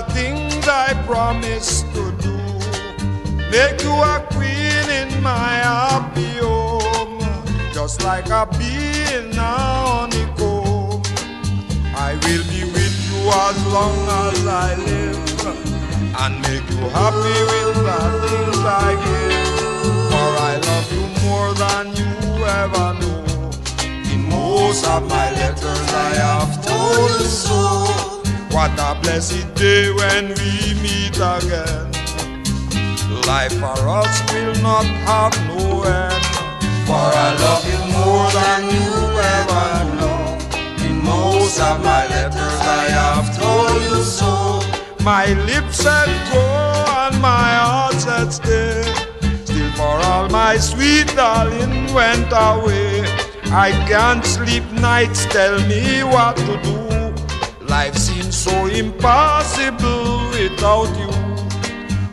the things I promised to do. Make you a queen in my happy home, just like a bee in a honeycomb. I will be with you as long as I live and make you happy with the things I give. For I love you more than you ever know. In most of my letters I have told you so. What a blessed day when we meet again. Life for us will not have no end. For I love you more than you ever know. In most of my letters I have told you so. My lips said go and my heart said stay. Still for all my sweet darling went away. I can't sleep nights, tell me what to do. Life seems so impossible without you.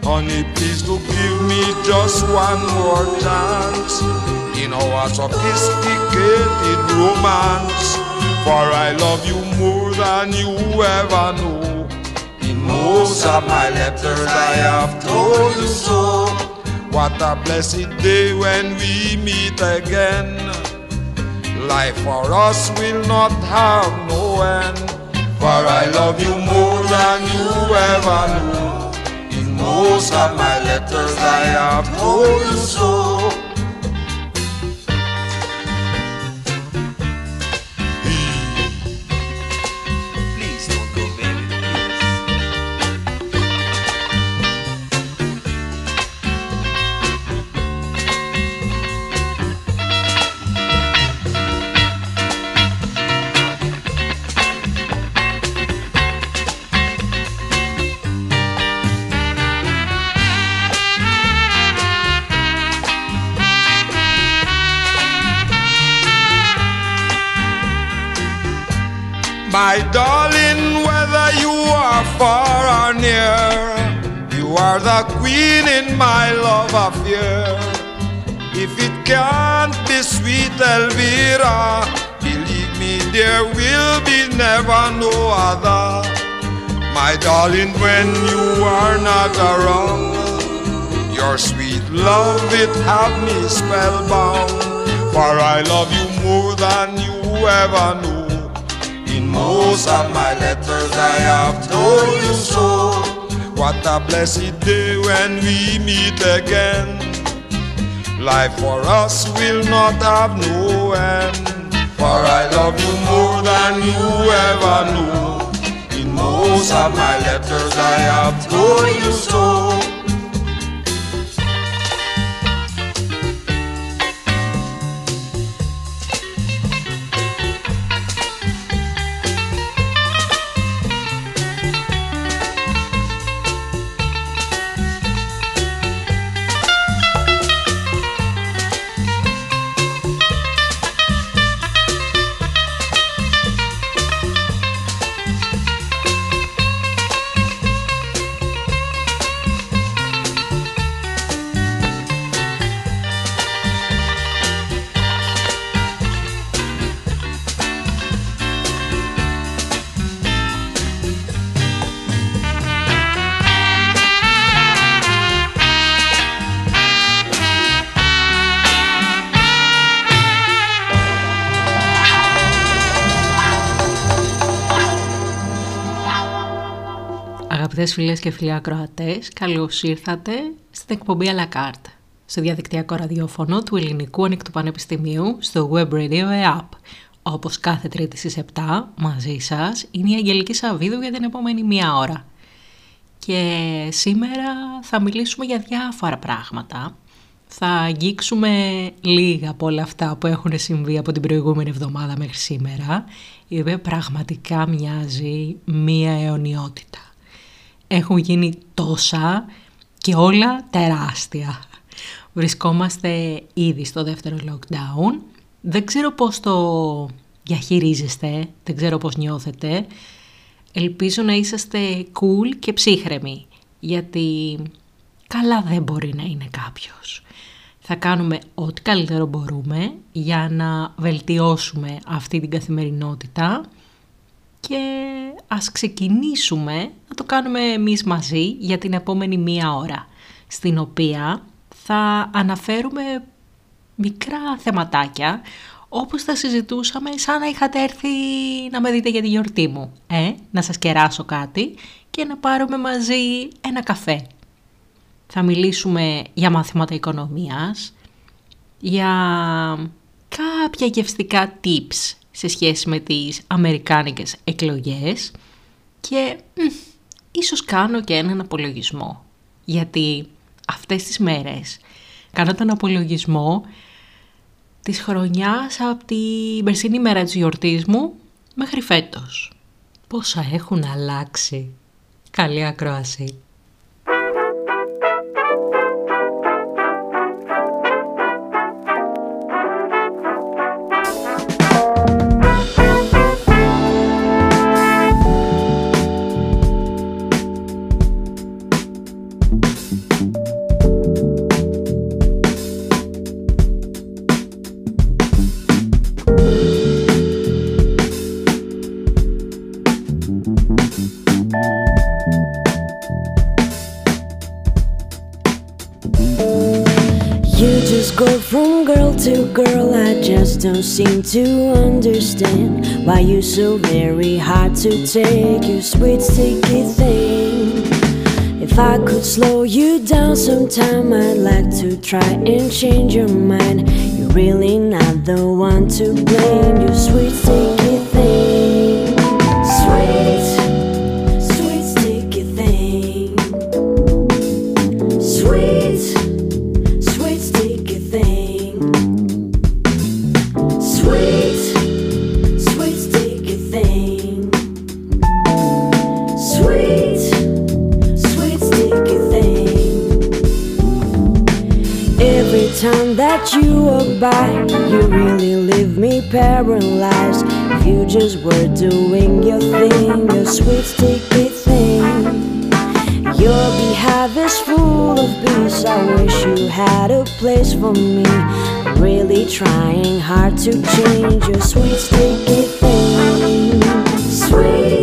Honey, please do give me just one more chance in our sophisticated romance. For I love you more than you ever know. In most of my letters I have told you so. What a blessed day when we meet again. Life for us will not have no end. For I love you more than you ever knew. In most of my letters I have told you so. My darling, whether you are far or near, you are the queen in my love affair. If it can't be sweet Elvira, believe me, there will be never no other. My darling, when you are not around, your sweet love it have me spellbound. For I love you more than you ever knew. Most of my letters I have told you so. What a blessed day when we meet again. Life for us will not have no end. For I love you more than you ever knew. In most of my letters I have told you so. Αγαπητές φίλες και φίλοι ακροατές, καλώς ήρθατε στην εκπομπή à la carte, στο διαδικτυακό ραδιόφωνο του Ελληνικού Ανοιχτού Πανεπιστημίου στο Web Radio EAP. Όπως κάθε τρίτη στις 7, μαζί σας είναι η Αγγελική Σαββίδου για την επόμενη μία ώρα. Και σήμερα θα μιλήσουμε για διάφορα πράγματα. Θα αγγίξουμε λίγα από όλα αυτά που έχουν συμβεί από την προηγούμενη εβδομάδα μέχρι σήμερα, η οποία πραγματικά μοιάζει μία αιωνιότητα. Έχουν γίνει τόσα και όλα τεράστια. Βρισκόμαστε ήδη στο δεύτερο lockdown. Δεν ξέρω πώς το διαχειρίζεστε, δεν ξέρω πώς νιώθετε. Ελπίζω να είσαστε cool και ψύχρεμοι, γιατί καλά δεν μπορεί να είναι κάποιος. Θα κάνουμε ό,τι καλύτερο μπορούμε για να βελτιώσουμε αυτή την καθημερινότητα και ας ξεκινήσουμε να το κάνουμε εμείς μαζί για την επόμενη μία ώρα, στην οποία θα αναφέρουμε μικρά θεματάκια όπως θα συζητούσαμε σαν να είχατε έρθει να με δείτε για τη γιορτή μου. Ε, να σας κεράσω κάτι και να πάρουμε μαζί ένα καφέ. Θα μιλήσουμε για μαθήματα οικονομίας, για κάποια γευστικά tips σε σχέση με τις αμερικάνικες εκλογές και μ, ίσως κάνω και έναν απολογισμό. Γιατί αυτές τις μέρες κάνω τον απολογισμό της χρονιάς από την περσινή μέρα της γιορτής μου μέχρι φέτος. Πόσα έχουν αλλάξει; Καλή ακρόαση. Don't seem to understand why you're so very hard to take, you sweet sticky thing. If I could slow you down sometime, I'd like to try and change your mind. You're really not the one to blame, you sweet sticky that you walk by, you really leave me paralyzed. You just were doing your thing, your sweet sticky thing. Your beehive is full of bees. I wish you had a place for me. Really trying hard to change your sweet sticky thing. Sweet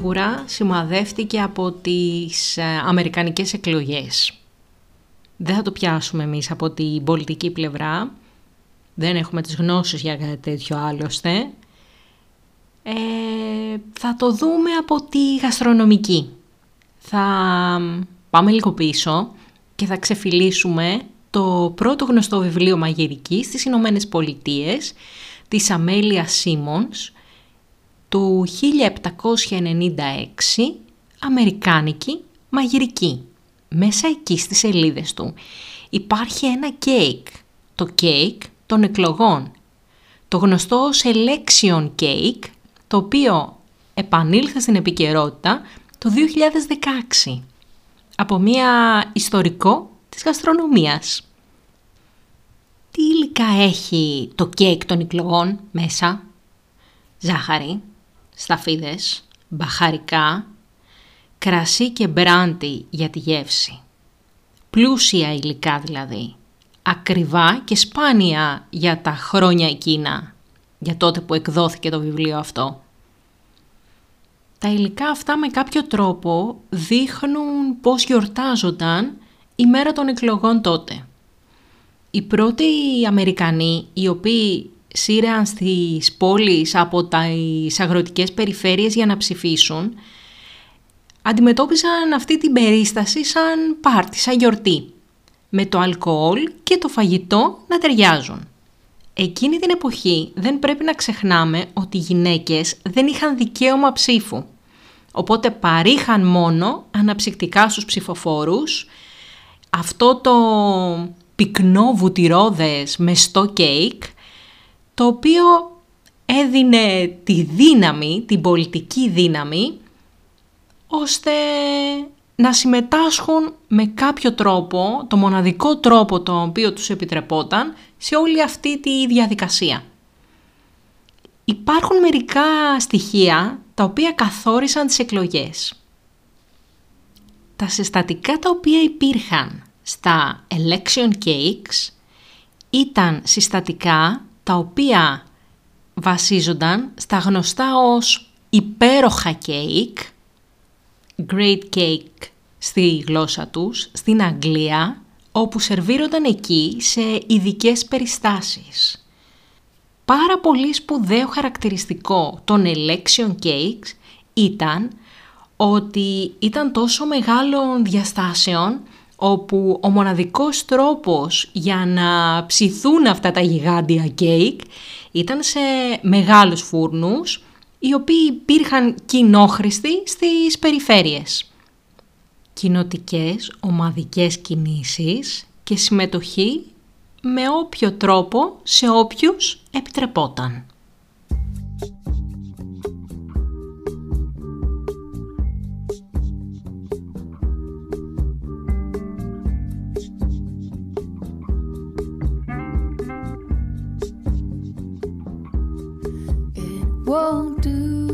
σίγουρα σημαδεύτηκε από τις ε, αμερικανικές εκλογές. Δεν θα το πιάσουμε εμείς από την πολιτική πλευρά. Δεν έχουμε τις γνώσεις για κάτι τέτοιο άλλωστε. Ε, θα το δούμε από τη γαστρονομική. Θα πάμε λίγο πίσω και θα ξεφυλίσουμε το πρώτο γνωστό βιβλίο μαγειρικής στις Ηνωμένες Πολιτείες της Αμέλια Σίμονς του 1796 Αμερικάνικη μαγειρική. Μέσα εκεί στις σελίδες του υπάρχει ένα κέικ, το κέικ των εκλογών. Το γνωστό selection cake, το οποίο επανήλθε στην επικαιρότητα το 2016 από μία ιστορικό της γαστρονομίας. Τι υλικά έχει το κέικ των εκλογών μέσα; Ζάχαρη, σταφίδες, μπαχαρικά, κρασί και μπράντι για τη γεύση. Πλούσια υλικά δηλαδή, ακριβά και σπάνια για τα χρόνια εκείνα, για τότε που εκδόθηκε το βιβλίο αυτό. Τα υλικά αυτά με κάποιο τρόπο δείχνουν πώς γιορτάζονταν η μέρα των εκλογών τότε. Οι πρώτοι Αμερικανοί, οι οποίοι σύρεαν στις πόλεις από τα αγροτικές περιφέρειες για να ψηφίσουν, αντιμετώπιζαν αυτή την περίσταση σαν πάρτι, σαν γιορτή, με το αλκοόλ και το φαγητό να ταιριάζουν. Εκείνη την εποχή δεν πρέπει να ξεχνάμε ότι οι γυναίκες δεν είχαν δικαίωμα ψήφου, οπότε παρήχαν μόνο αναψυκτικά στους ψηφοφόρους αυτό το πυκνό βουτυρόδες μεστό κέικ το οποίο έδινε τη δύναμη, την πολιτική δύναμη, ώστε να συμμετάσχουν με κάποιο τρόπο, το μοναδικό τρόπο το οποίο τους επιτρεπόταν, σε όλη αυτή τη διαδικασία. Υπάρχουν μερικά στοιχεία τα οποία καθόρισαν τις εκλογές. Τα συστατικά τα οποία υπήρχαν στα election cakes ήταν συστατικά τα οποία βασίζονταν στα γνωστά ως υπέροχα κέικ, great cake στη γλώσσα τους, στην Αγγλία, όπου σερβίρονταν εκεί σε ειδικές περιστάσεις. Πάρα πολύ σπουδαίο χαρακτηριστικό των election cakes ήταν ότι ήταν τόσο μεγάλων διαστάσεων όπου ο μοναδικός τρόπος για να ψηθούν αυτά τα γιγάντια κέικ ήταν σε μεγάλους φούρνους, οι οποίοι υπήρχαν κοινόχρηστοι στις περιφέρειες. Κοινοτικές, ομαδικές κινήσεις και συμμετοχή με όποιο τρόπο σε όποιους επιτρεπόταν. Won't do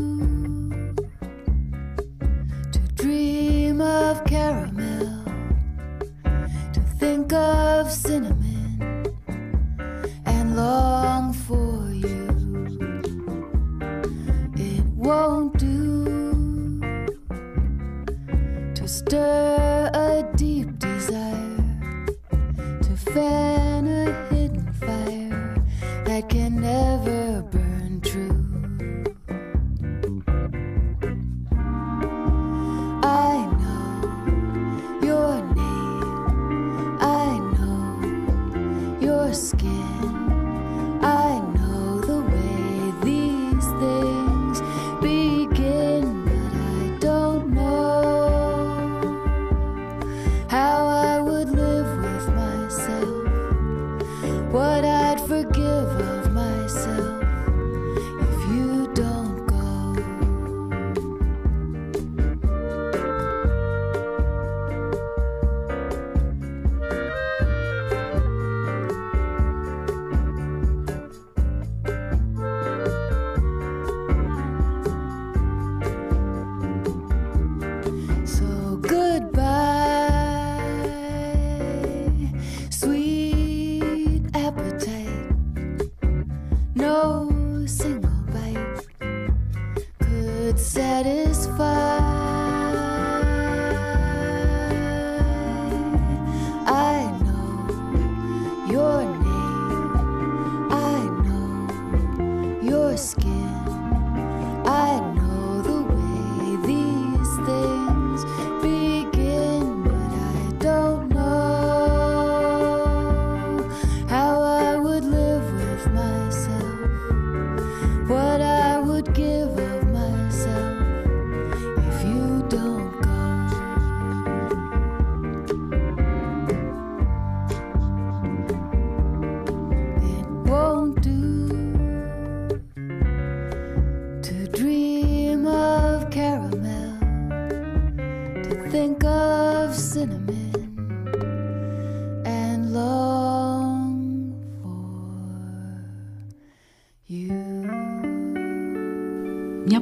to dream of caramel, to think of cinnamon and long for you. It won't do to stir a deep desire, to fan a hidden fire that can never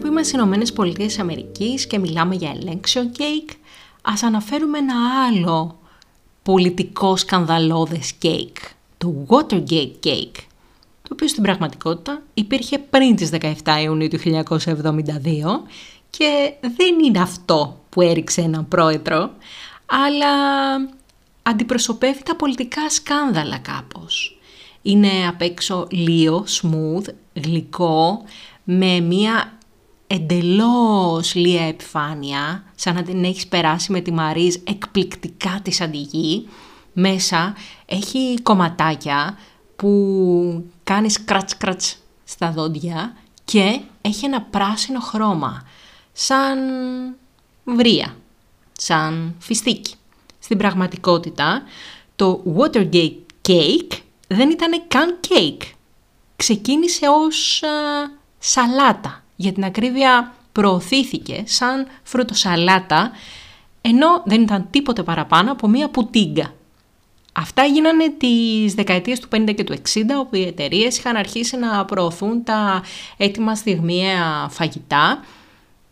που είμαστε Ηνωμένες Πολιτείες Αμερικής και μιλάμε για election cake, ας αναφέρουμε ένα άλλο πολιτικό σκανδαλώδες cake, το Watergate cake, το οποίο στην πραγματικότητα υπήρχε πριν τις 17 Ιουνίου του 1972 και δεν είναι αυτό που έριξε έναν πρόεδρο, αλλά αντιπροσωπεύει τα πολιτικά σκάνδαλα κάπως. Είναι απ' έξω λίο, smooth, γλυκό, με μία εντελώς λία επιφάνεια, σαν να την έχεις περάσει με τη Μαρίζ εκπληκτικά της αντιγή. Μέσα έχει κομματάκια που κάνεις σκρατς κρατς στα δόντια και έχει ένα πράσινο χρώμα, σαν βρία, σαν φιστίκι. Στην πραγματικότητα, το Watergate Cake δεν ήταν καν cake. Ξεκίνησε ως σαλάτα. Για την ακρίβεια προωθήθηκε σαν φρουτοσαλάτα, ενώ δεν ήταν τίποτε παραπάνω από μία πουτίγκα. Αυτά γίνανε τις δεκαετίες του 50 και του 60, όπου οι εταιρείες είχαν αρχίσει να προωθούν τα έτοιμα στιγμιαία φαγητά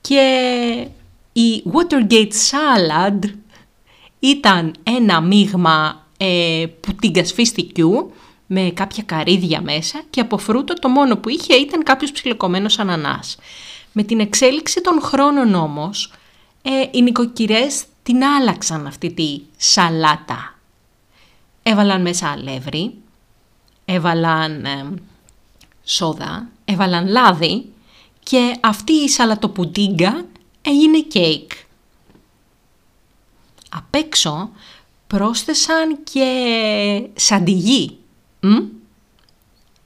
και η Watergate Salad ήταν ένα μείγμα ε, πουτίγκας φιστικιού με κάποια καρύδια μέσα και από φρούτο το μόνο που είχε ήταν κάποιος ψιλοκομμένος ανανάς. Με την εξέλιξη των χρόνων όμως, ε, οι νοικοκυρές την άλλαξαν αυτή τη σαλάτα. Έβαλαν μέσα αλεύρι, έβαλαν ε, σόδα, έβαλαν λάδι και αυτή η σαλατοπουτίγκα έγινε κέικ. Απ' έξω πρόσθεσαν και σαντιγί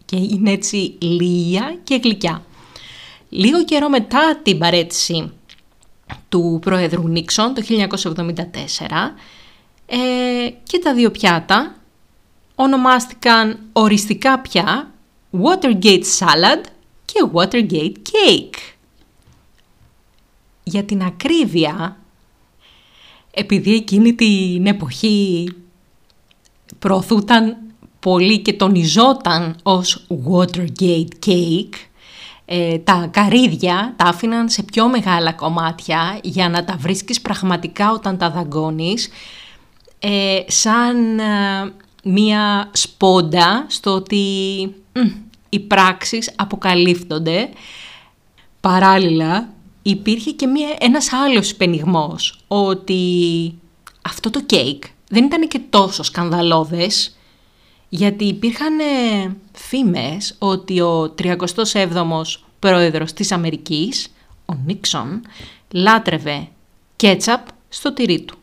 και είναι έτσι λία και γλυκιά. Λίγο καιρό μετά την παρέτηση του Πρόεδρου Νίξον το 1974 ε, και τα δύο πιάτα ονομάστηκαν οριστικά πια Watergate Salad και Watergate Cake. Για την ακρίβεια, επειδή εκείνη την εποχή προωθούταν πολύ και τονιζόταν ως Watergate Cake, ε, τα καρύδια τα άφηναν σε πιο μεγάλα κομμάτια για να τα βρίσκεις πραγματικά όταν τα δαγκώνεις, ε, σαν ε, μία σπόντα στο ότι οι πράξεις αποκαλύπτονται. Παράλληλα υπήρχε και μία, ένας άλλος πενιγμός, ότι αυτό το κέικ δεν ήταν και τόσο σκανδαλώδες, γιατί υπήρχαν ε, φήμες ότι ο 37ος πρόεδρος της Αμερικής, ο Νίξον, λάτρευε κέτσαπ στο τυρί του.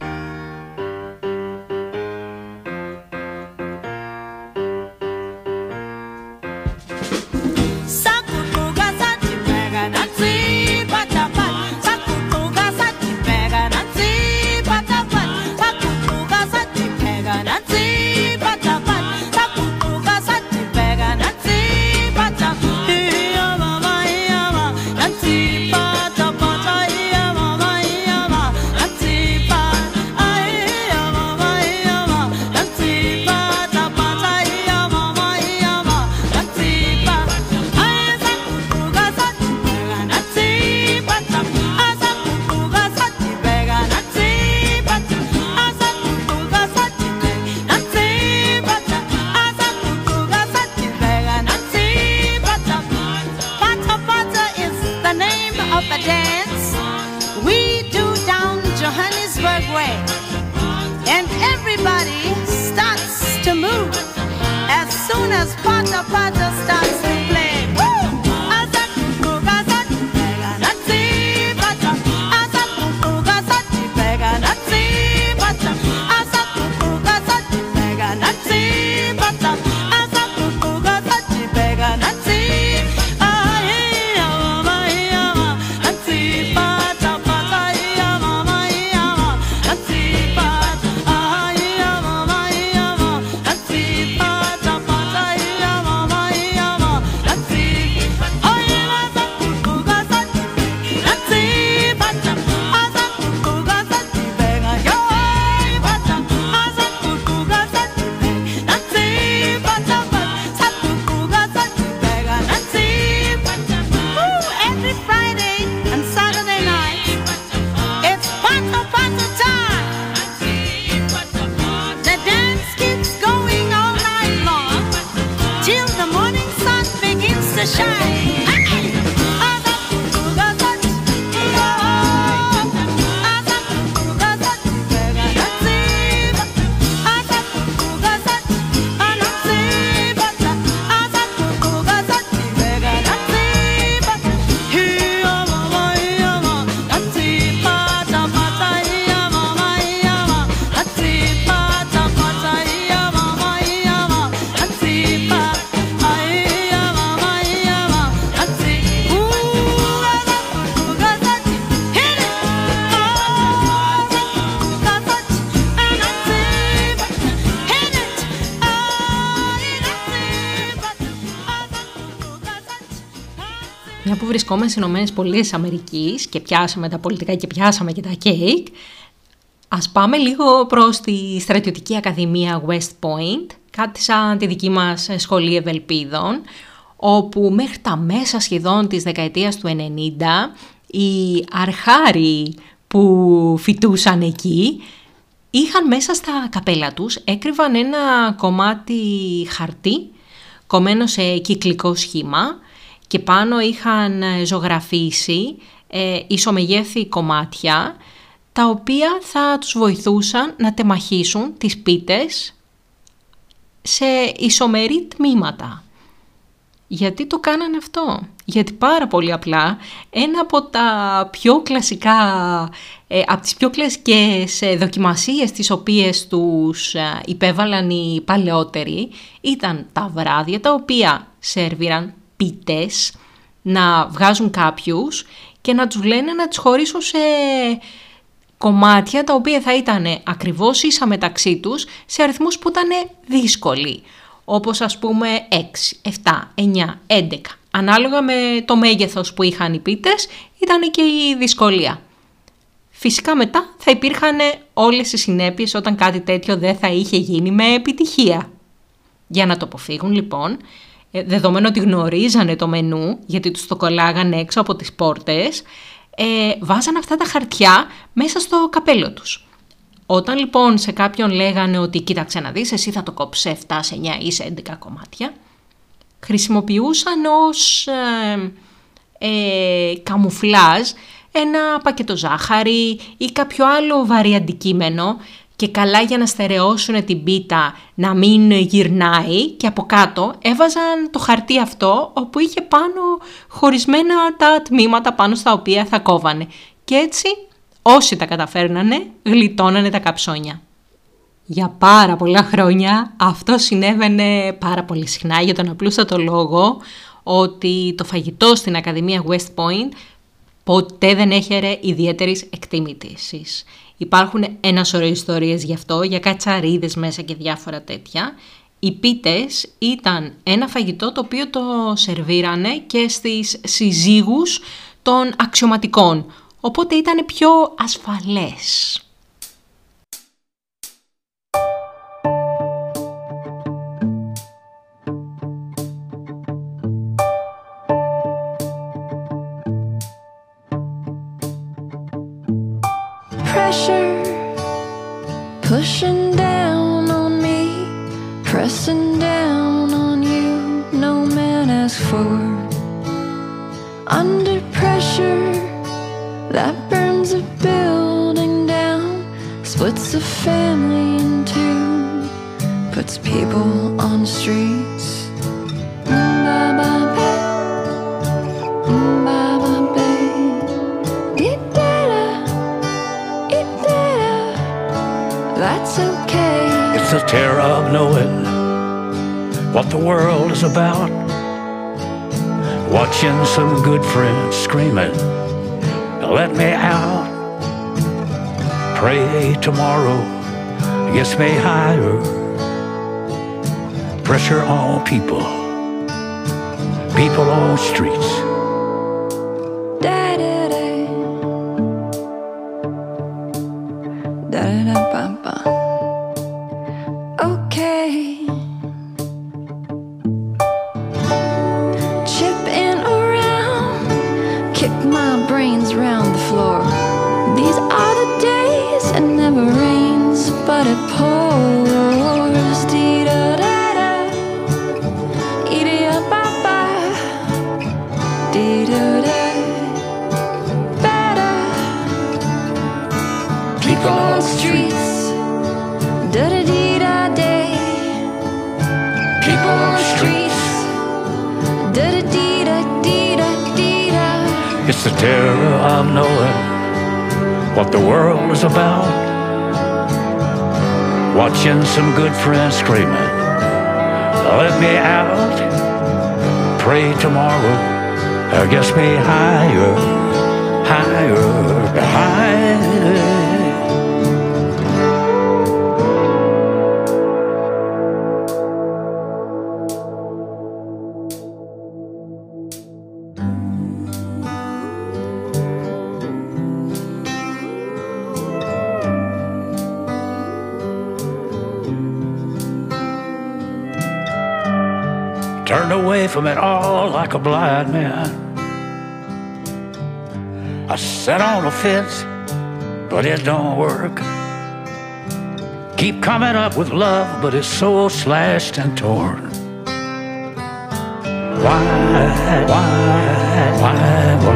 Μια που βρισκόμαστε στις Ηνωμένες Πολιτείες Αμερικής και πιάσαμε τα πολιτικά και πιάσαμε και τα κέικ, ας πάμε λίγο προς τη στρατιωτική ακαδημία West Point, κάτι σαν τη δική μας σχολή ευελπίδων, όπου μέχρι τα μέσα σχεδόν της δεκαετίας του 90 οι αρχάροι που φοιτούσαν εκεί είχαν μέσα στα καπέλα τους, έκρυβαν ένα κομμάτι χαρτί κομμένο σε κυκλικό σχήμα και πάνω είχαν ζωγραφίσει ε, ισομεγέθη κομμάτια τα οποία θα τους βοηθούσαν να τεμαχίσουν τις πίτες σε ισομερή τμήματα. Γιατί το κάνανε αυτό; Γιατί πάρα πολύ απλά ένα από τα πιο κλασικά, ε, από τις πιο κλασικές ε, δοκιμασίες τις οποίες τους ε, υπέβαλαν οι παλαιότεροι ήταν τα βράδια τα οποία σερβίραν πίτες να βγάζουν κάποιους και να τους λένε να τις χωρίσουν σε κομμάτια τα οποία θα ήταν ακριβώς ίσα μεταξύ τους σε αριθμούς που ήταν δύσκολοι. Όπως ας πούμε 6, 7, 9, 11. Ανάλογα με το μέγεθος που είχαν οι πίτες ήταν και η δυσκολία. Φυσικά μετά θα υπήρχαν όλες οι συνέπειες όταν κάτι τέτοιο δεν θα είχε γίνει με επιτυχία. Για να το αποφύγουν λοιπόν, ε, δεδομένου ότι γνωρίζανε το μενού, γιατί τους το κολλάγανε έξω από τις πόρτες, ε, βάζαν αυτά τα χαρτιά μέσα στο καπέλο τους. Όταν λοιπόν σε κάποιον λέγανε ότι κοίταξε να δεις, εσύ θα το κόψεις σε 7, σε 9 ή σε 11 κομμάτια, χρησιμοποιούσαν ως ε, ε, καμουφλάζ ένα πακέτο ζάχαρη ή κάποιο άλλο βαρύ αντικείμενο και καλά για να στερεώσουν την πίτα να μην γυρνάει και από κάτω έβαζαν το χαρτί αυτό όπου είχε πάνω χωρισμένα τα τμήματα πάνω στα οποία θα κόβανε. Και έτσι όσοι τα καταφέρνανε γλιτώνανε τα καψόνια. Για πάρα πολλά χρόνια αυτό συνέβαινε πάρα πολύ συχνά για τον απλούστατο λόγο ότι το φαγητό στην Ακαδημία West Point ποτέ δεν έχερε ιδιαίτερης εκτίμητησης. Υπάρχουν ένας σωρό ιστορίες γι' αυτό, για κατσαρίδες μέσα και διάφορα τέτοια. Οι πίτες ήταν ένα φαγητό το οποίο το σερβίρανε και στις συζύγους των αξιωματικών, οπότε ήταν πιο ασφαλές. Terror of knowing what the world is about. Watching some good friends screaming, let me out. Pray tomorrow gets me higher. Pressure on people, people on streets. Turned away from it all like a blind man. I sat on a fence, but it don't work. Keep coming up with love, but it's so slashed and torn. Why, why, why, why?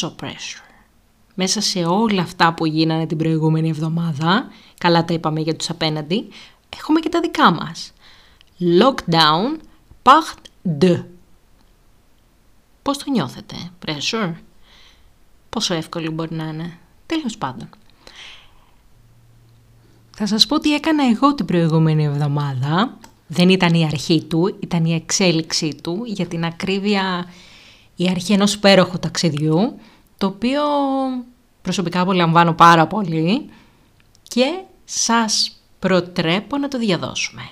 Πόσο pressure. Μέσα σε όλα αυτά που γίνανε την προηγούμενη εβδομάδα, καλά τα είπαμε για τους απέναντι, έχουμε και τα δικά μας. Lockdown part 2. Πώς το νιώθετε, pressure? Πόσο εύκολο μπορεί να είναι; Τέλος πάντων. Θα σας πω τι έκανα εγώ την προηγούμενη εβδομάδα. Δεν ήταν η αρχή του, ήταν η εξέλιξή του. Για την ακρίβεια η αρχή ενός υπέροχου ταξιδιού, το οποίο προσωπικά απολαμβάνω πάρα πολύ και σας προτρέπω να το διαδώσουμε.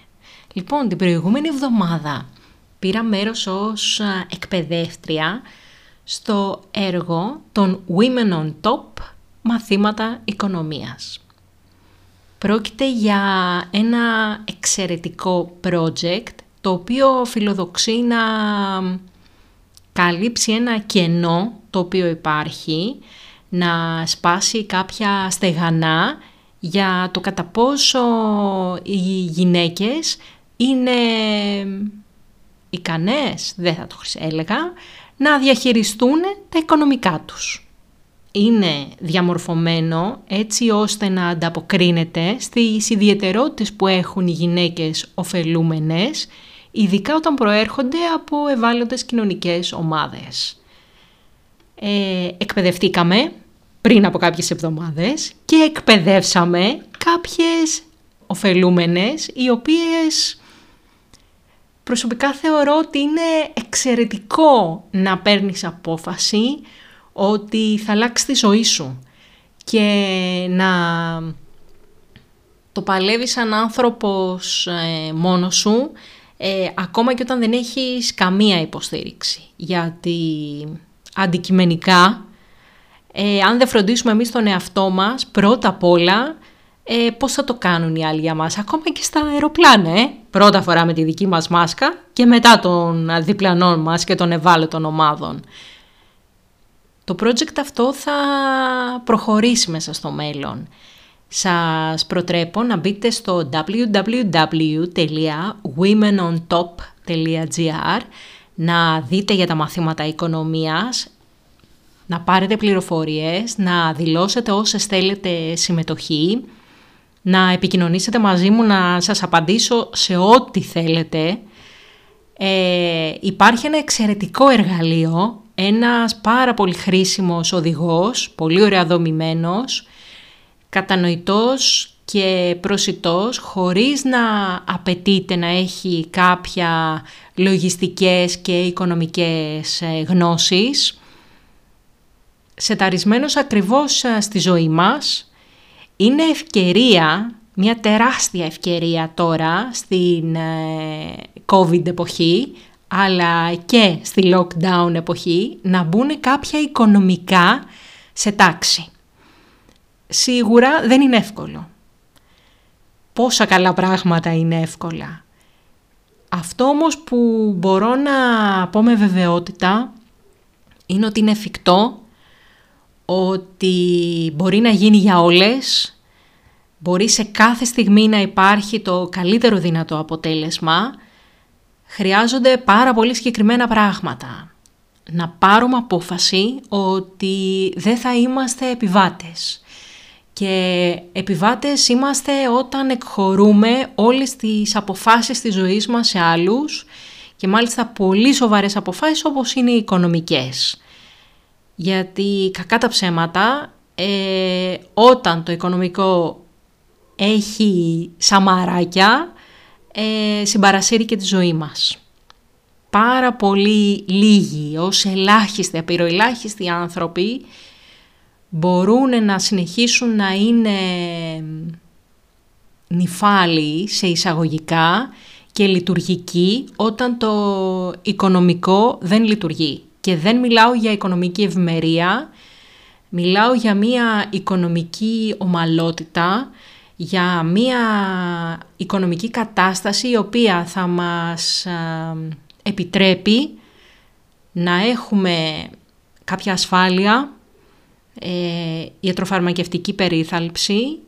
Λοιπόν, την προηγούμενη εβδομάδα πήρα μέρος ως α, εκπαιδεύτρια στο έργο των Women on Top μαθήματα οικονομίας. Πρόκειται για ένα εξαιρετικό project το οποίο φιλοδοξεί να καλύψει ένα κενό το οποίο υπάρχει, να σπάσει κάποια στεγανά για το κατά πόσο οι γυναίκες είναι ικανές, δεν θα το έλεγα, να διαχειριστούν τα οικονομικά τους. Είναι διαμορφωμένο έτσι ώστε να ανταποκρίνεται στις ιδιαιτερότητες που έχουν οι γυναίκες ωφελούμενες, ειδικά όταν προέρχονται από ευάλωτες κοινωνικές ομάδες. Ε, εκπαιδευτήκαμε πριν από κάποιες εβδομάδες και εκπαιδεύσαμε κάποιες ωφελούμενες οι οποίες προσωπικά θεωρώ ότι είναι εξαιρετικό να παίρνεις απόφαση ότι θα αλλάξει τη ζωή σου και να το παλεύεις σαν άνθρωπος ε, μόνος σου ε, ακόμα και όταν δεν έχεις καμία υποστήριξη. Γιατί αντικειμενικά, ε, αν δεν φροντίσουμε εμείς τον εαυτό μας, πρώτα απ' όλα ε, πώς θα το κάνουν οι άλλοι για μας, ακόμα και στα αεροπλάνα, ε. Πρώτα φορά με τη δική μας μάσκα και μετά των διπλανών μας και των ευάλωτων ομάδων. Το project αυτό θα προχωρήσει μέσα στο μέλλον. Σας προτρέπω να μπείτε στο www.womenontop.gr να δείτε για τα μαθήματα οικονομίας, να πάρετε πληροφορίες, να δηλώσετε όσες θέλετε συμμετοχή, να επικοινωνήσετε μαζί μου, να σας απαντήσω σε ό,τι θέλετε. Ε, υπάρχει ένα εξαιρετικό εργαλείο, ένας πάρα πολύ χρήσιμος οδηγός, πολύ ωραία δομημένος, κατανοητός και προσιτός, χωρίς να απαιτείται να έχει κάποια λογιστικές και οικονομικές ε, γνώσεις. Σεταρισμένος ακριβώς ε, στη ζωή μας, είναι ευκαιρία, μια τεράστια ευκαιρία τώρα στην ε, COVID εποχή, αλλά και στη lockdown εποχή, να μπουν κάποια οικονομικά σε τάξη. Σίγουρα δεν είναι εύκολο. Πόσα καλά πράγματα είναι εύκολα. Αυτό όμως που μπορώ να πω με βεβαιότητα είναι ότι είναι εφικτό, ότι μπορεί να γίνει για όλες, μπορεί σε κάθε στιγμή να υπάρχει το καλύτερο δυνατό αποτέλεσμα, χρειάζονται πάρα πολύ συγκεκριμένα πράγματα. Να πάρουμε απόφαση ότι δεν θα είμαστε επιβάτες και επιβάτες είμαστε όταν εκχωρούμε όλες τις αποφάσεις της ζωής μας σε άλλους και μάλιστα πολύ σοβαρές αποφάσεις όπως είναι οι οικονομικές. Γιατί κακά τα ψέματα, ε, όταν το οικονομικό έχει σαμαράκια, ε, συμπαρασύρει και τη ζωή μας. Πάρα πολύ λίγοι, ως ελάχιστοι, απειροελάχιστοι άνθρωποι, μπορούν να συνεχίσουν να είναι νυφάλιοι σε εισαγωγικά και λειτουργικοί όταν το οικονομικό δεν λειτουργεί. Και δεν μιλάω για οικονομική ευημερία, μιλάω για μια οικονομική ομαλότητα, για μια οικονομική κατάσταση η οποία θα μας επιτρέπει να έχουμε κάποια ασφάλεια, ε, ιατροφαρμακευτική περίθαλψη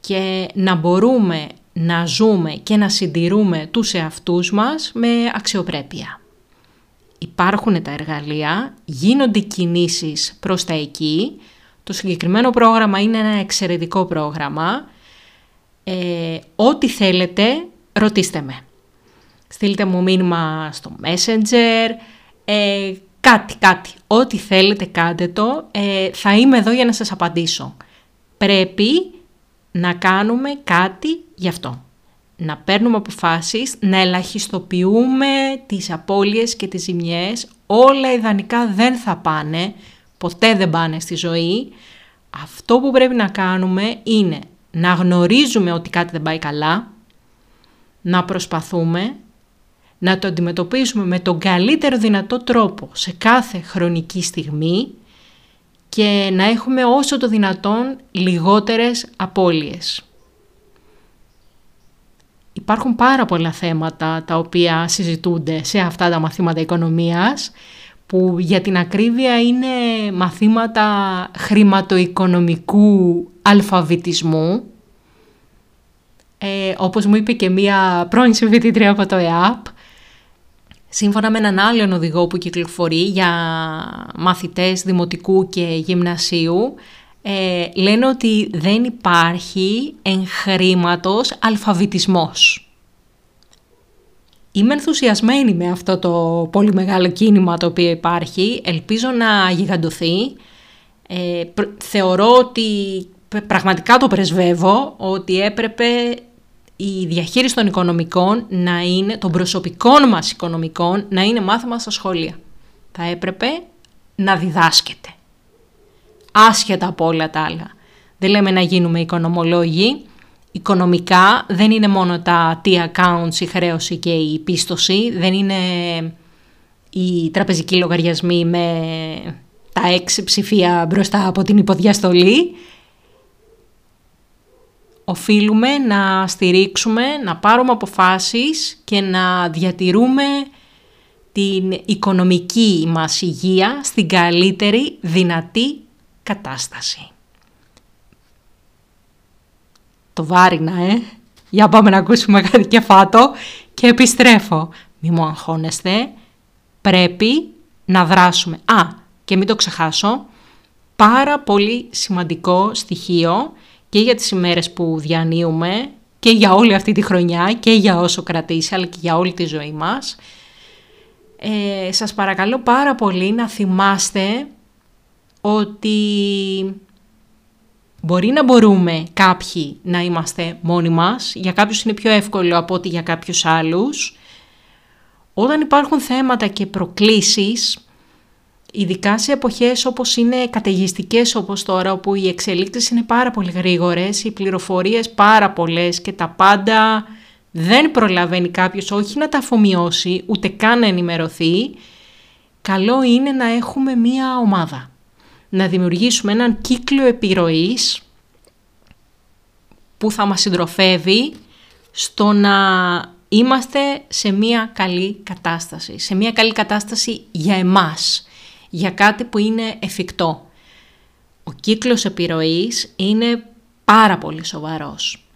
και να μπορούμε να ζούμε και να συντηρούμε τους εαυτούς μας με αξιοπρέπεια. Υπάρχουν τα εργαλεία, γίνονται κινήσεις προς τα εκεί. Το συγκεκριμένο πρόγραμμα είναι ένα εξαιρετικό πρόγραμμα. Ε, ό,τι θέλετε, ρωτήστε με. Στείλτε μου μήνυμα στο Messenger, ε, Κάτι, κάτι. Ό,τι θέλετε κάντε το. Ε, θα είμαι εδώ για να σας απαντήσω. Πρέπει να κάνουμε κάτι γι' αυτό. Να παίρνουμε αποφάσεις, να ελαχιστοποιούμε τις απώλειες και τις ζημιές. Όλα ιδανικά δεν θα πάνε, ποτέ δεν πάνε στη ζωή. Αυτό που πρέπει να κάνουμε είναι να γνωρίζουμε ότι κάτι δεν πάει καλά, να προσπαθούμε, να το αντιμετωπίσουμε με τον καλύτερο δυνατό τρόπο σε κάθε χρονική στιγμή και να έχουμε όσο το δυνατόν λιγότερες απώλειες. Υπάρχουν πάρα πολλά θέματα τα οποία συζητούνται σε αυτά τα μαθήματα οικονομίας που για την ακρίβεια είναι μαθήματα χρηματοοικονομικού αλφαβητισμού. Ε, όπως μου είπε και μία πρώην συμφοιτήτρια από το ΕΑΠ, Σύμφωνα με έναν άλλον οδηγό που κυκλοφορεί για μαθητές δημοτικού και γυμνασίου, ε, λένε ότι δεν υπάρχει εγχρήματος αλφαβητισμός. Είμαι ενθουσιασμένη με αυτό το πολύ μεγάλο κίνημα το οποίο υπάρχει. Ελπίζω να γιγαντωθεί. Ε, θεωρώ ότι πραγματικά το πρεσβεύω, ότι έπρεπε η διαχείριση των οικονομικών να είναι, των προσωπικών μας οικονομικών, να είναι μάθημα στα σχολεία. Θα έπρεπε να διδάσκεται. Άσχετα από όλα τα άλλα. Δεν λέμε να γίνουμε οικονομολόγοι. Οικονομικά δεν είναι μόνο τα T-accounts, η χρέωση και η πίστοση. Δεν είναι οι τραπεζικοί λογαριασμοί με τα έξι ψηφία μπροστά από την υποδιαστολή. Οφείλουμε να στηρίξουμε, να πάρουμε αποφάσεις και να διατηρούμε την οικονομική μας υγεία στην καλύτερη δυνατή κατάσταση. Το βάρινα, ε! Για πάμε να ακούσουμε κάτι κεφάτο και επιστρέφω. Μη μου αγχώνεστε, πρέπει να δράσουμε. Α, και μην το ξεχάσω, πάρα πολύ σημαντικό στοιχείο και για τις ημέρες που διανύουμε και για όλη αυτή τη χρονιά και για όσο κρατήσει αλλά και για όλη τη ζωή μας. Ε, σας παρακαλώ πάρα πολύ να θυμάστε ότι μπορεί να μπορούμε κάποιοι να είμαστε μόνοι μας, για κάποιους είναι πιο εύκολο από ότι για κάποιους άλλους. Όταν υπάρχουν θέματα και προκλήσεις, Ειδικά σε εποχές όπως είναι καταιγιστικές όπως τώρα, όπου οι εξελίξεις είναι πάρα πολύ γρήγορες, οι πληροφορίες πάρα πολλές και τα πάντα δεν προλαβαίνει κάποιος όχι να τα αφομοιώσει, ούτε καν να ενημερωθεί, καλό είναι να έχουμε μία ομάδα. Να δημιουργήσουμε έναν κύκλο επιρροής που θα μας συντροφεύει στο να είμαστε σε μία καλή κατάσταση. Σε μία καλή κατάσταση για εμάς για κάτι που είναι εφικτό. Ο κύκλος επιρροής είναι πάρα πολύ σοβαρός.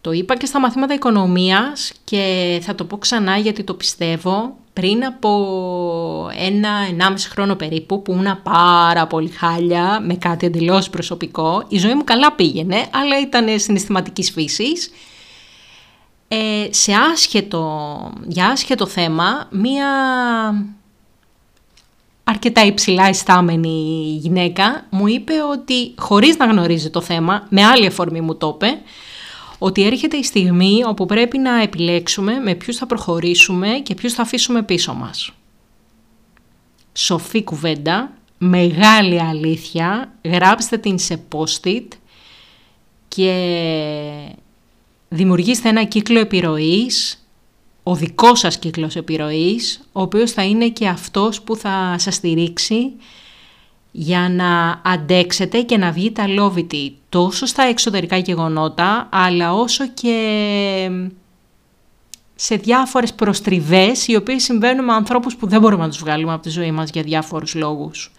Το είπα και στα μαθήματα οικονομίας και θα το πω ξανά γιατί το πιστεύω. Πριν από ένα, ενάμιση χρόνο περίπου που ήμουν πάρα πολύ χάλια με κάτι εντελώς προσωπικό, η ζωή μου καλά πήγαινε, αλλά ήταν συναισθηματικής φύσης. Ε, σε άσχετο, για άσχετο θέμα, μία αρκετά υψηλά ιστάμενη γυναίκα, μου είπε ότι χωρίς να γνωρίζει το θέμα, με άλλη αφορμή μου το είπε, ότι έρχεται η στιγμή όπου πρέπει να επιλέξουμε με ποιους θα προχωρήσουμε και ποιους θα αφήσουμε πίσω μας. Σοφή κουβέντα, μεγάλη αλήθεια, γράψτε την σε post-it και δημιουργήστε ένα κύκλο επιρροής ο δικός σας κύκλος επιρροής, ο οποίος θα είναι και αυτός που θα σας στηρίξει για να αντέξετε και να βγείτε αλόβητοι τόσο στα εξωτερικά γεγονότα, αλλά όσο και σε διάφορες προστριβές, οι οποίες συμβαίνουν με ανθρώπους που δεν μπορούμε να τους βγάλουμε από τη ζωή μας για διάφορους λόγους.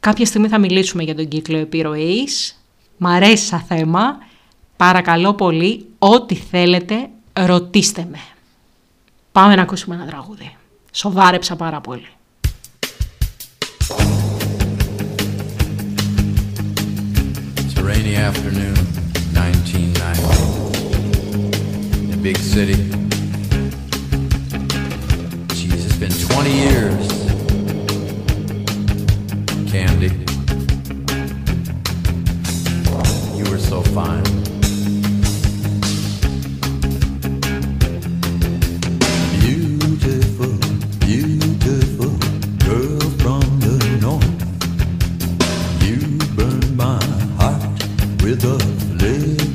Κάποια στιγμή θα μιλήσουμε για τον κύκλο επιρροής. Μ' αρέσει σαν θέμα. Παρακαλώ πολύ, ό,τι θέλετε ρωτήστε με. Πάμε να ακούσουμε ένα τραγούδι. Σοβάρεψα πάρα πολύ. It's a rainy afternoon, 1990. In a big city. Jeez, it's been 20 years. Candy. You were so fine. de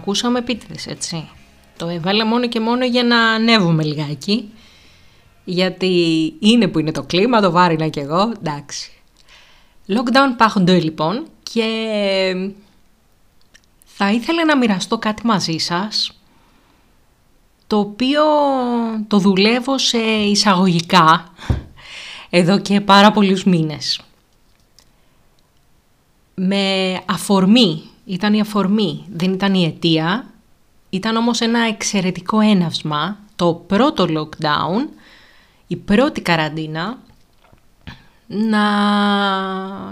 ακούσαμε επίτηδες, έτσι. Το έβαλε μόνο και μόνο για να ανέβουμε λιγάκι. Γιατί είναι που είναι το κλίμα, το βάρινα κι εγώ, εντάξει. Lockdown Pachondeux λοιπόν και θα ήθελα να μοιραστώ κάτι μαζί σας το οποίο το δουλεύω σε εισαγωγικά εδώ και πάρα πολλούς μήνες. Με αφορμή, ήταν η αφορμή, δεν ήταν η αιτία, ήταν όμως ένα εξαιρετικό έναυσμα, το πρώτο lockdown, η πρώτη καραντίνα, να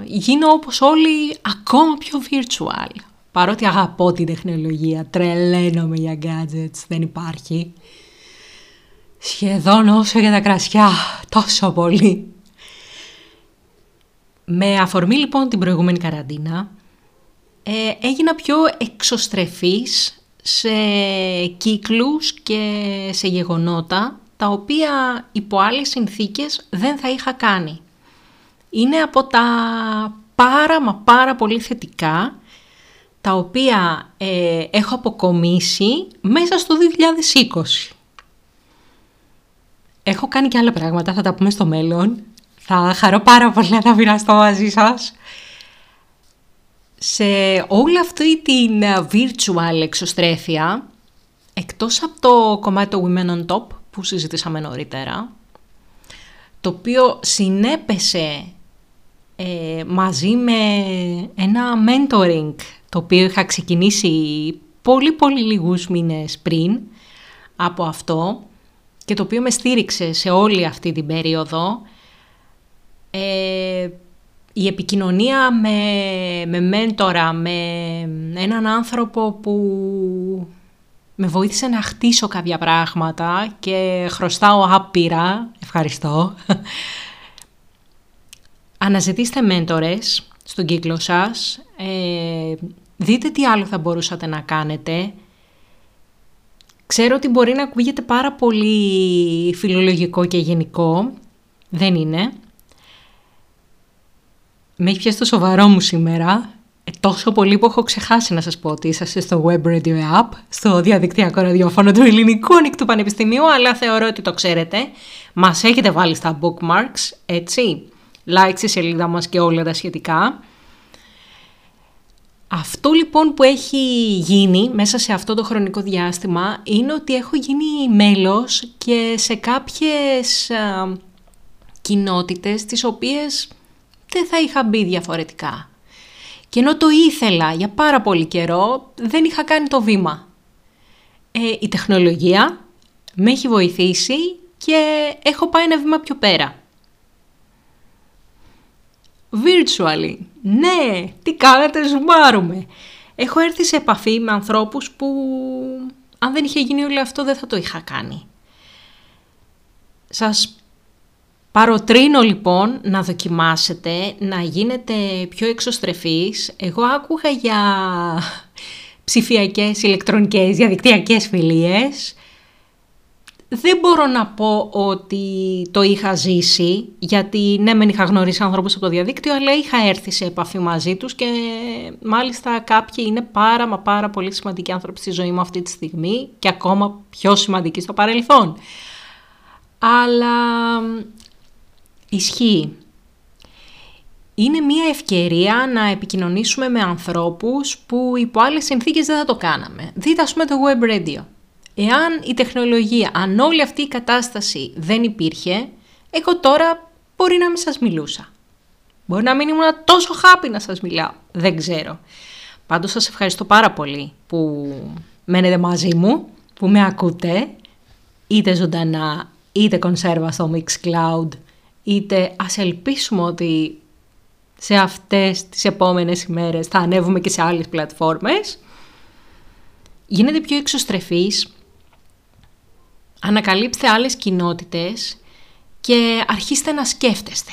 γίνω όπως όλοι ακόμα πιο virtual. Παρότι αγαπώ την τεχνολογία, τρελαίνομαι για gadgets, δεν υπάρχει. Σχεδόν όσο για τα κρασιά, τόσο πολύ. Με αφορμή λοιπόν την προηγούμενη καραντίνα, ε, έγινα πιο εξωστρεφής σε κύκλους και σε γεγονότα τα οποία υπό άλλες συνθήκες δεν θα είχα κάνει. Είναι από τα πάρα μα πάρα πολύ θετικά τα οποία ε, έχω αποκομίσει μέσα στο 2020. Έχω κάνει και άλλα πράγματα, θα τα πούμε στο μέλλον. Θα χαρώ πάρα πολύ να τα μοιραστώ μαζί σας. Σε όλη αυτή την virtual εξωστρέφεια, εκτός από το κομμάτι του Women on Top που συζητήσαμε νωρίτερα, το οποίο συνέπεσε ε, μαζί με ένα mentoring το οποίο είχα ξεκινήσει πολύ πολύ λίγους μήνες πριν από αυτό και το οποίο με στήριξε σε όλη αυτή την περίοδο. Ε, η επικοινωνία με, με μέντορα, με έναν άνθρωπο που με βοήθησε να χτίσω κάποια πράγματα και χρωστάω άπειρα, ευχαριστώ. Αναζητήστε μέντορες στον κύκλο σας, ε, δείτε τι άλλο θα μπορούσατε να κάνετε. Ξέρω ότι μπορεί να ακούγεται πάρα πολύ φιλολογικό και γενικό, δεν είναι. Με έχει πιάσει το σοβαρό μου σήμερα, ε, τόσο πολύ που έχω ξεχάσει να σας πω ότι είσαστε στο Web Radio App, στο διαδικτυακό ραδιόφωνο του Ελληνικού Ανοιχτού Πανεπιστημίου, αλλά θεωρώ ότι το ξέρετε. Μας έχετε βάλει στα bookmarks, έτσι like στη σελίδα μας και όλα τα σχετικά. Αυτό λοιπόν που έχει γίνει μέσα σε αυτό το χρονικό διάστημα είναι ότι έχω γίνει μέλος και σε κάποιες α, κοινότητες τις οποίες δεν θα είχα μπει διαφορετικά. Και ενώ το ήθελα για πάρα πολύ καιρό, δεν είχα κάνει το βήμα. Ε, η τεχνολογία με έχει βοηθήσει και έχω πάει ένα βήμα πιο πέρα virtually. Ναι, τι κάνετε, ζουμάρουμε. Έχω έρθει σε επαφή με ανθρώπους που αν δεν είχε γίνει όλο αυτό δεν θα το είχα κάνει. Σας παροτρύνω λοιπόν να δοκιμάσετε, να γίνετε πιο εξωστρεφείς. Εγώ άκουγα για ψηφιακές, ηλεκτρονικές, διαδικτυακές φιλίες δεν μπορώ να πω ότι το είχα ζήσει, γιατί ναι μεν είχα γνωρίσει ανθρώπους από το διαδίκτυο, αλλά είχα έρθει σε επαφή μαζί τους και μάλιστα κάποιοι είναι πάρα μα πάρα πολύ σημαντικοί άνθρωποι στη ζωή μου αυτή τη στιγμή και ακόμα πιο σημαντικοί στο παρελθόν. Αλλά ισχύει. Είναι μια ευκαιρία να επικοινωνήσουμε με ανθρώπους που υπό άλλες συνθήκες δεν θα το κάναμε. Δείτε ας πούμε το web radio. Εάν η τεχνολογία, αν όλη αυτή η κατάσταση δεν υπήρχε, εγώ τώρα μπορεί να μην σας μιλούσα. Μπορεί να μην ήμουν τόσο χάπη να σας μιλάω. Δεν ξέρω. Πάντως σας ευχαριστώ πάρα πολύ που μένετε μαζί μου, που με ακούτε, είτε ζωντανά, είτε κονσέρβα στο Mixcloud, είτε ας ελπίσουμε ότι σε αυτές τις επόμενες ημέρες θα ανέβουμε και σε άλλες πλατφόρμες. Γίνεται πιο εξωστρεφής, Ανακαλύψτε άλλες κοινότητες και αρχίστε να σκέφτεστε.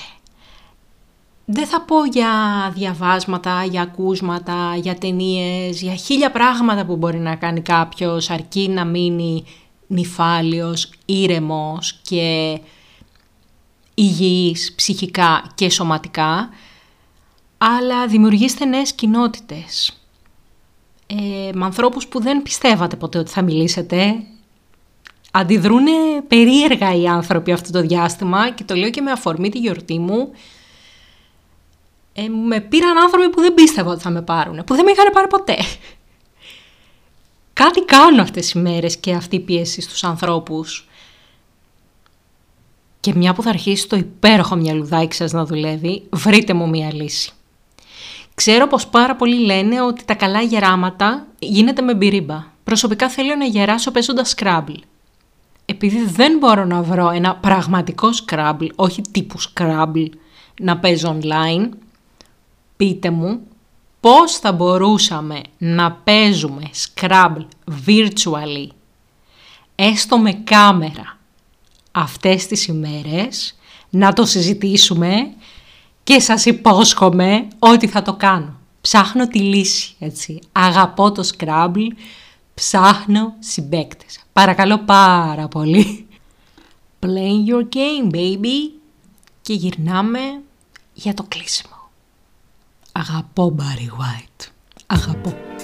Δεν θα πω για διαβάσματα, για ακούσματα, για ταινίες, για χίλια πράγματα που μπορεί να κάνει κάποιος αρκεί να μείνει νυφάλιος, ήρεμος και υγιής ψυχικά και σωματικά. αλλά δημιουργήστε νέες κοινότητες. Ε, με ανθρώπους που δεν πιστεύατε ποτέ ότι θα μιλήσετε. Αντιδρούνε περίεργα οι άνθρωποι αυτό το διάστημα και το λέω και με αφορμή τη γιορτή μου. Ε, με πήραν άνθρωποι που δεν πίστευα ότι θα με πάρουν, που δεν με είχαν πάρει ποτέ. Κάτι κάνουν αυτές οι μέρες και αυτή η πίεση στους ανθρώπους. Και μια που θα αρχίσει το υπέροχο μυαλουδάκι σας να δουλεύει, βρείτε μου μια λύση. Ξέρω πως πάρα πολλοί λένε ότι τα καλά γεράματα γίνεται με μπυρίμπα. Προσωπικά θέλω να γεράσω παίζοντας Scrabble. Επειδή δεν μπορώ να βρω ένα πραγματικό Scrabble, όχι τύπου Scrabble, να παίζω online, πείτε μου πώς θα μπορούσαμε να παίζουμε Scrabble virtually, έστω με κάμερα, αυτές τις ημέρες, να το συζητήσουμε και σας υπόσχομαι ότι θα το κάνω. Ψάχνω τη λύση, έτσι. Αγαπώ το Scrabble, ψάχνω συμπέκτες. Παρακαλώ πάρα πολύ. Play your game, baby. Και γυρνάμε για το κλείσιμο. Αγαπώ Barry White. Αγαπώ.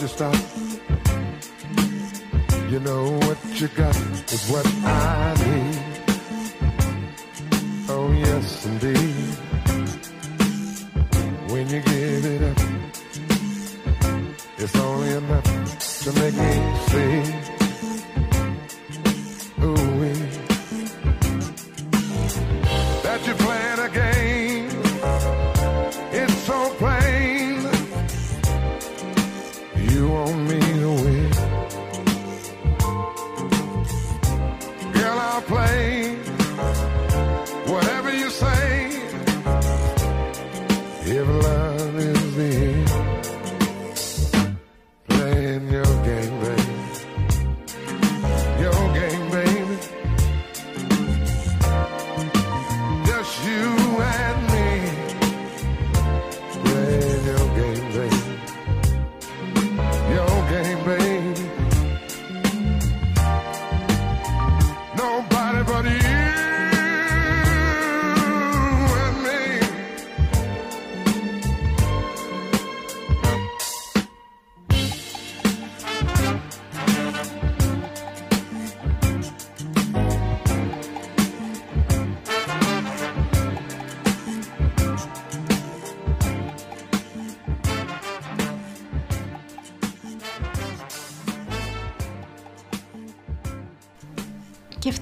You stop. You know what you got is what I need.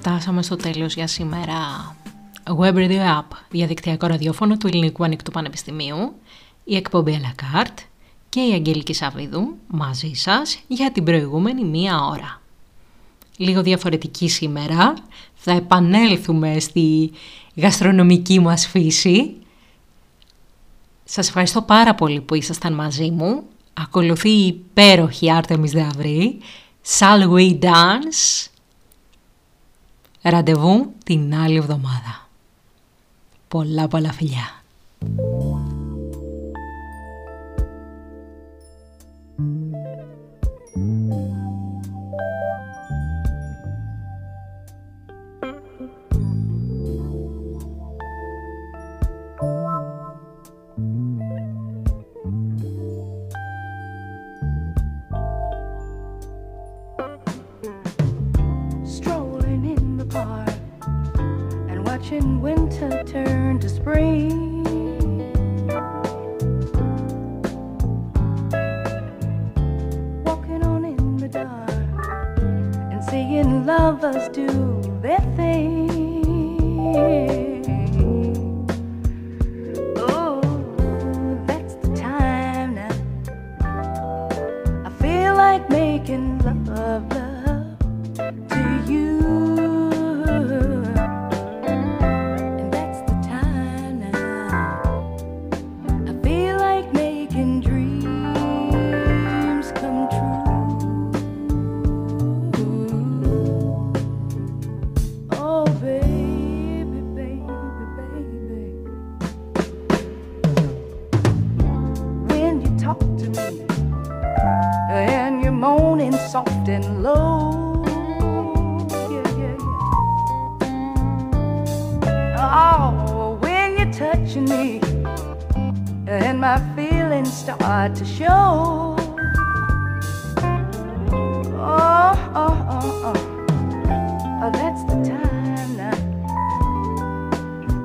Φτάσαμε στο τέλος για σήμερα. Web Radio App, διαδικτυακό ραδιόφωνο του Ελληνικού Ανοιχτού Πανεπιστημίου, η εκπομπή à la carte και η Αγγέλικη Σαββίδου μαζί σας για την προηγούμενη μία ώρα. λίγο διαφορετική σήμερα. Θα επανέλθουμε στη γαστρονομική μας φύση. Σας ευχαριστώ πάρα πολύ που ήσασταν μαζί μου. Ακολουθεί η υπέροχη Artemis Δεαυρή. Shall we dance? Ραντεβού την άλλη εβδομάδα. Πολλά πολλά φιλιά. Watching winter turn to spring. Walking on in the dark and seeing lovers do their thing. Moaning soft and low. Yeah, yeah, yeah. Oh, when you're touching me and my feelings start to show. Oh, oh, oh, oh. Oh, that's the time now.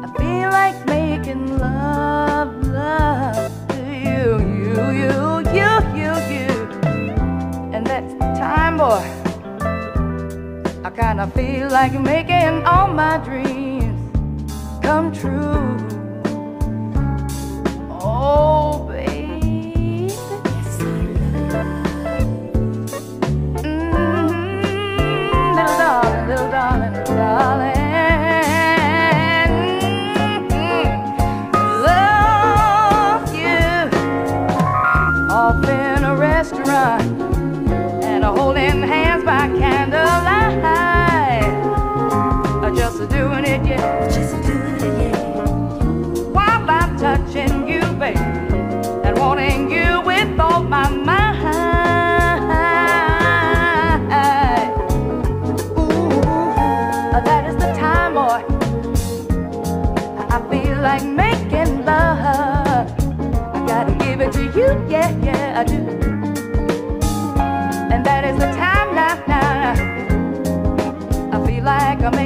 I feel like making love, love I kinda feel like making all my dreams come true.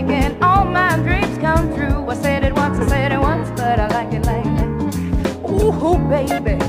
Making all my dreams come true. I said it once, I said it once, but I like it like that. Ooh, baby.